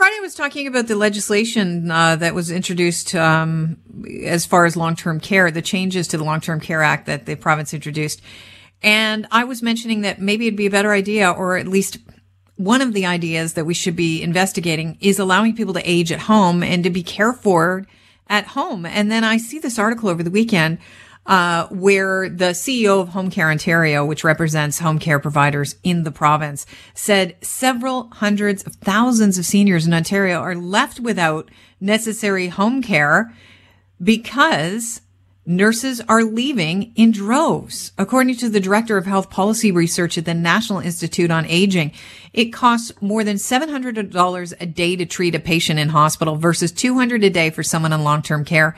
Friday was talking about the legislation uh, that was introduced um, as far as long-term care, the changes to the Long-Term Care Act that the province introduced. And I was mentioning that maybe it'd be a better idea, or at least one of the ideas that we should be investigating is allowing people to age at home and to be cared for at home. And then I see this article over the weekend uh, where the CEO of Home Care Ontario, which represents home care providers in the province, said several hundreds of thousands of seniors in Ontario are left without necessary home care because nurses are leaving in droves. According to the director of health policy research at the National Institute on Aging, it costs more than $700 a day to treat a patient in hospital versus 200 a day for someone in long-term care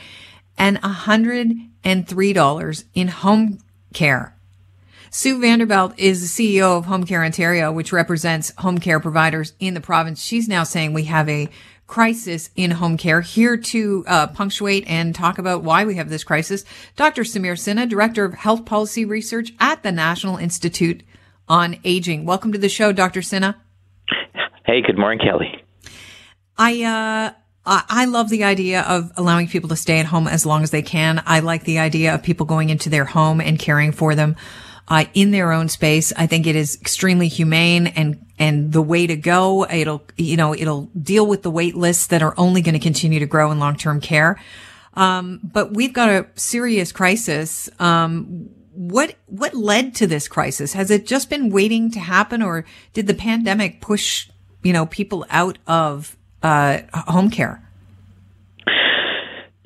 and $103 in home care. Sue VanderBent is the CEO of Home Care Ontario, which represents home care providers in the province. She's now saying we have a crisis in home care. Here to uh, punctuate and talk about why we have this crisis, Dr. Samir Sinha, Director of Health Policy Research at the National Institute on Aging. Welcome to the show, Dr. Sinha. Hey, good morning, Kelly. I, uh, I love the idea of allowing people to stay at home as long as they can. I like the idea of people going into their home and caring for them uh, in their own space. I think it is extremely humane and and the way to go. It'll you know it'll deal with the wait lists that are only going to continue to grow in long term care. Um, but we've got a serious crisis. Um, what what led to this crisis? Has it just been waiting to happen, or did the pandemic push you know people out of uh, home care?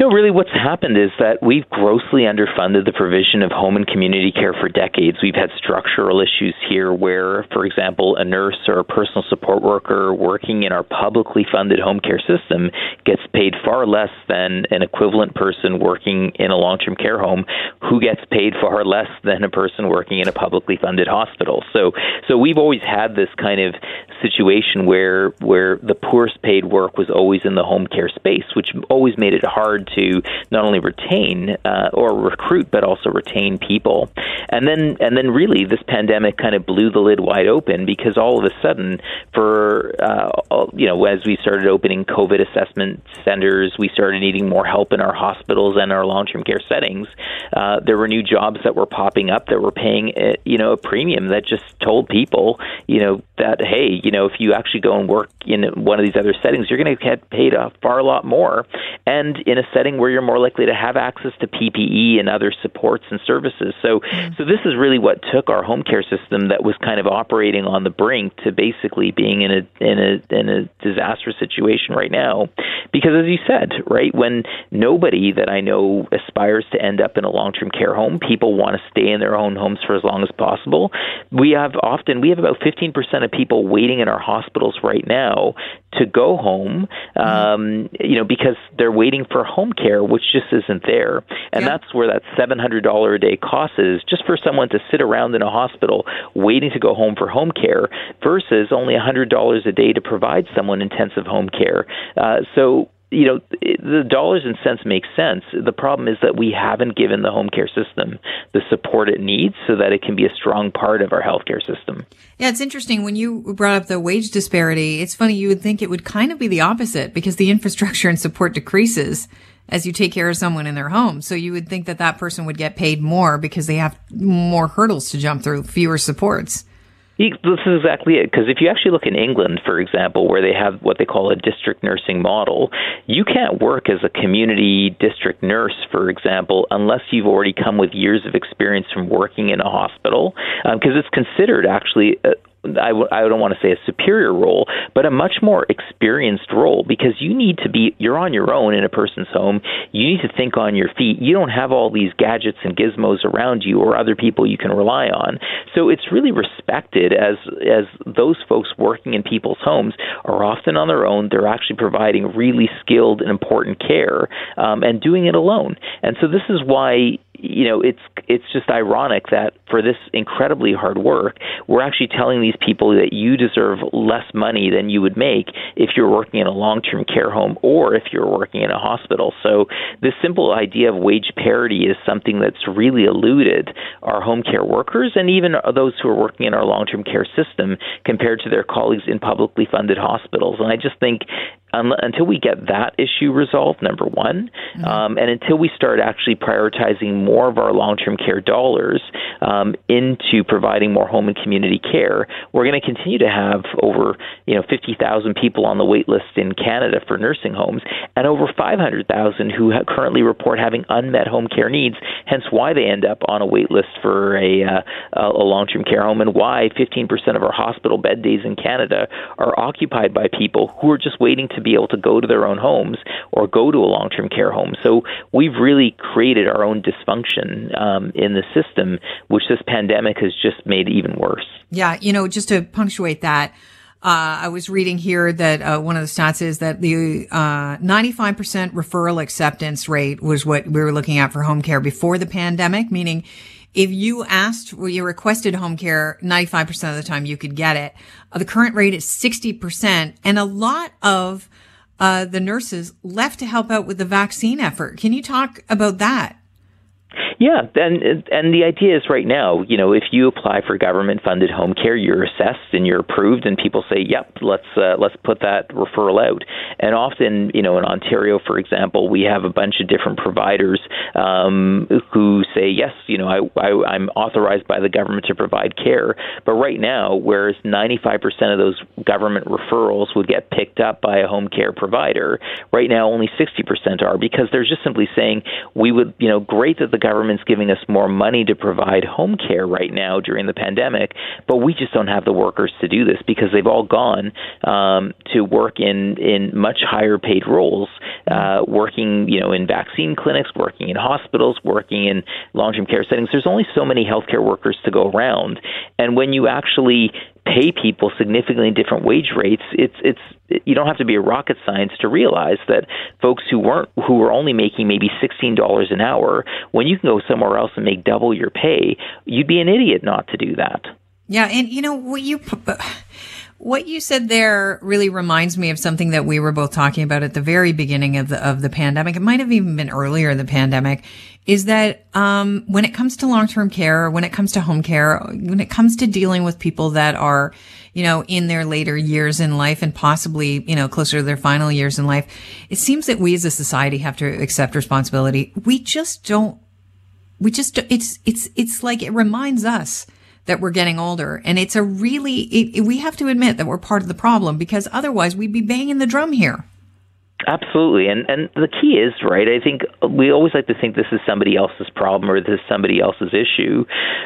No, really, what's happened is that we've grossly underfunded the provision of home and community care for decades. We've had structural issues here where, for example, a nurse or a personal support worker working in our publicly funded home care system gets paid far less than an equivalent person working in a long term care home who gets paid far less than a person working in a publicly funded hospital. So, so we've always had this kind of situation where where the poorest paid work was always in the home care space, which always made it hard to not only retain uh, or recruit, but also retain people. And then, and then, really, this pandemic kind of blew the lid wide open because all of a sudden, for uh, you know, as we started opening COVID assessment centers, we started needing more help in our hospitals and our long-term care settings. Uh, there were new jobs that were popping up that were paying, uh, you know, a premium that just told people, you know, that hey, you know, if you actually go and work in one of these other settings, you're going to get paid a far lot more, and in a setting where you're more likely to have access to PPE and other supports and services. So, mm-hmm. so this is really what took our home care system that was kind of operating on the brink to basically being in a in a in a disastrous situation right now. Because as you said, right, when nobody that I know aspires to end up in a long-term care home, people want to stay in their own homes for as long as possible. We have often we have about 15% of people waiting in our hospitals right now to go home, um, you know, because they're waiting for home care, which just isn't there. And yeah. that's where that $700 a day cost is just for someone to sit around in a hospital waiting to go home for home care versus only $100 a day to provide someone intensive home care. Uh, so you know, the dollars and cents make sense. The problem is that we haven't given the home care system the support it needs so that it can be a strong part of our healthcare system. Yeah, it's interesting when you brought up the wage disparity. It's funny you would think it would kind of be the opposite because the infrastructure and support decreases as you take care of someone in their home. So you would think that that person would get paid more because they have more hurdles to jump through, fewer supports. This is exactly it. Because if you actually look in England, for example, where they have what they call a district nursing model, you can't work as a community district nurse, for example, unless you've already come with years of experience from working in a hospital, because um, it's considered actually uh, I w- I don't want to say a superior role, but a much more experienced role because you need to be, you're on your own in a person's home. You need to think on your feet. You don't have all these gadgets and gizmos around you or other people you can rely on. So it's really respected as, as those folks working in people's homes are often on their own. They're actually providing really skilled and important care um, and doing it alone. And so this is why you know, it's it's just ironic that for this incredibly hard work, we're actually telling these people that you deserve less money than you would make if you're working in a long-term care home or if you're working in a hospital. So this simple idea of wage parity is something that's really eluded our home care workers and even those who are working in our long-term care system compared to their colleagues in publicly funded hospitals. And I just think until we get that issue resolved, number one, mm-hmm. um, and until we start actually prioritizing more of our long term care dollars um, into providing more home and community care, we're going to continue to have over you know 50,000 people on the wait list in Canada for nursing homes and over 500,000 who currently report having unmet home care needs, hence why they end up on a wait list for a, uh, a long term care home and why 15% of our hospital bed days in Canada are occupied by people who are just waiting to be able to go to their own homes or go to a long term care home. So we've really created our own dysfunction um, in the system, which this pandemic has just made even worse. Yeah, you know, just to punctuate that. Uh, I was reading here that uh, one of the stats is that the uh, 95% referral acceptance rate was what we were looking at for home care before the pandemic, meaning if you asked, well, you requested home care, 95% of the time you could get it. Uh, the current rate is 60%. And a lot of uh, the nurses left to help out with the vaccine effort. Can you talk about that? Yeah, and and the idea is right now, you know, if you apply for government funded home care, you're assessed and you're approved, and people say, "Yep, let's uh, let's put that referral out." And often, you know, in Ontario, for example, we have a bunch of different providers um, who say, "Yes, you know, I, I I'm authorized by the government to provide care." But right now, whereas 95% of those government referrals would get picked up by a home care provider, right now only 60% are because they're just simply saying, "We would, you know, great that the government." Government's giving us more money to provide home care right now during the pandemic, but we just don't have the workers to do this because they've all gone um, to work in in much higher paid roles, uh, working you know in vaccine clinics, working in hospitals, working in long term care settings. There's only so many healthcare workers to go around, and when you actually pay people significantly different wage rates, it's it's you don't have to be a rocket science to realize that folks who weren't who were only making maybe sixteen dollars an hour, when you can go somewhere else and make double your pay, you'd be an idiot not to do that. Yeah, and you know what you what you said there really reminds me of something that we were both talking about at the very beginning of the of the pandemic. It might have even been earlier in the pandemic. Is that um, when it comes to long term care, when it comes to home care, when it comes to dealing with people that are, you know, in their later years in life and possibly, you know, closer to their final years in life, it seems that we as a society have to accept responsibility. We just don't. We just it's it's it's like it reminds us that we're getting older. And it's a really, it, we have to admit that we're part of the problem because otherwise we'd be banging the drum here. Absolutely, and and the key is right. I think we always like to think this is somebody else's problem or this is somebody else's issue,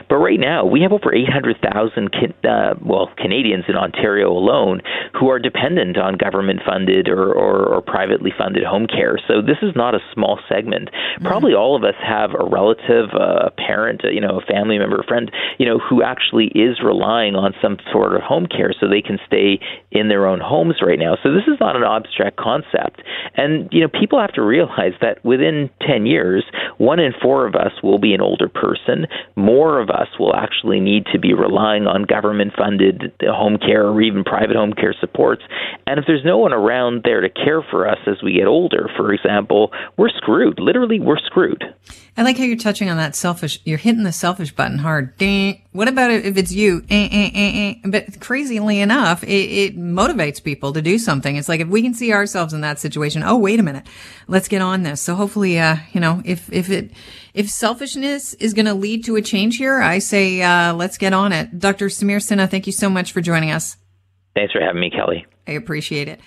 but right now we have over eight hundred thousand uh, well Canadians in Ontario alone who are dependent on government funded or, or, or privately funded home care. So this is not a small segment. Mm-hmm. Probably all of us have a relative, a parent, you know, a family member, a friend, you know, who actually is relying on some sort of home care so they can stay in their own homes right now. So this is not an abstract concept. And you know, people have to realize that within 10 years, one in four of us will be an older person. More of us will actually need to be relying on government-funded home care or even private home care supports. And if there's no one around there to care for us as we get older, for example, we're screwed. Literally, we're screwed. I like how you're touching on that selfish. You're hitting the selfish button hard. Ding. What about if it's you? Eh, eh, eh, but crazily enough, it, it motivates people to do something. It's like if we can see ourselves in that situation, oh wait a minute, let's get on this. So hopefully, uh, you know, if if it if selfishness is going to lead to a change here, I say uh, let's get on it. Dr. Samir Sinha, thank you so much for joining us. Thanks for having me, Kelly. I appreciate it.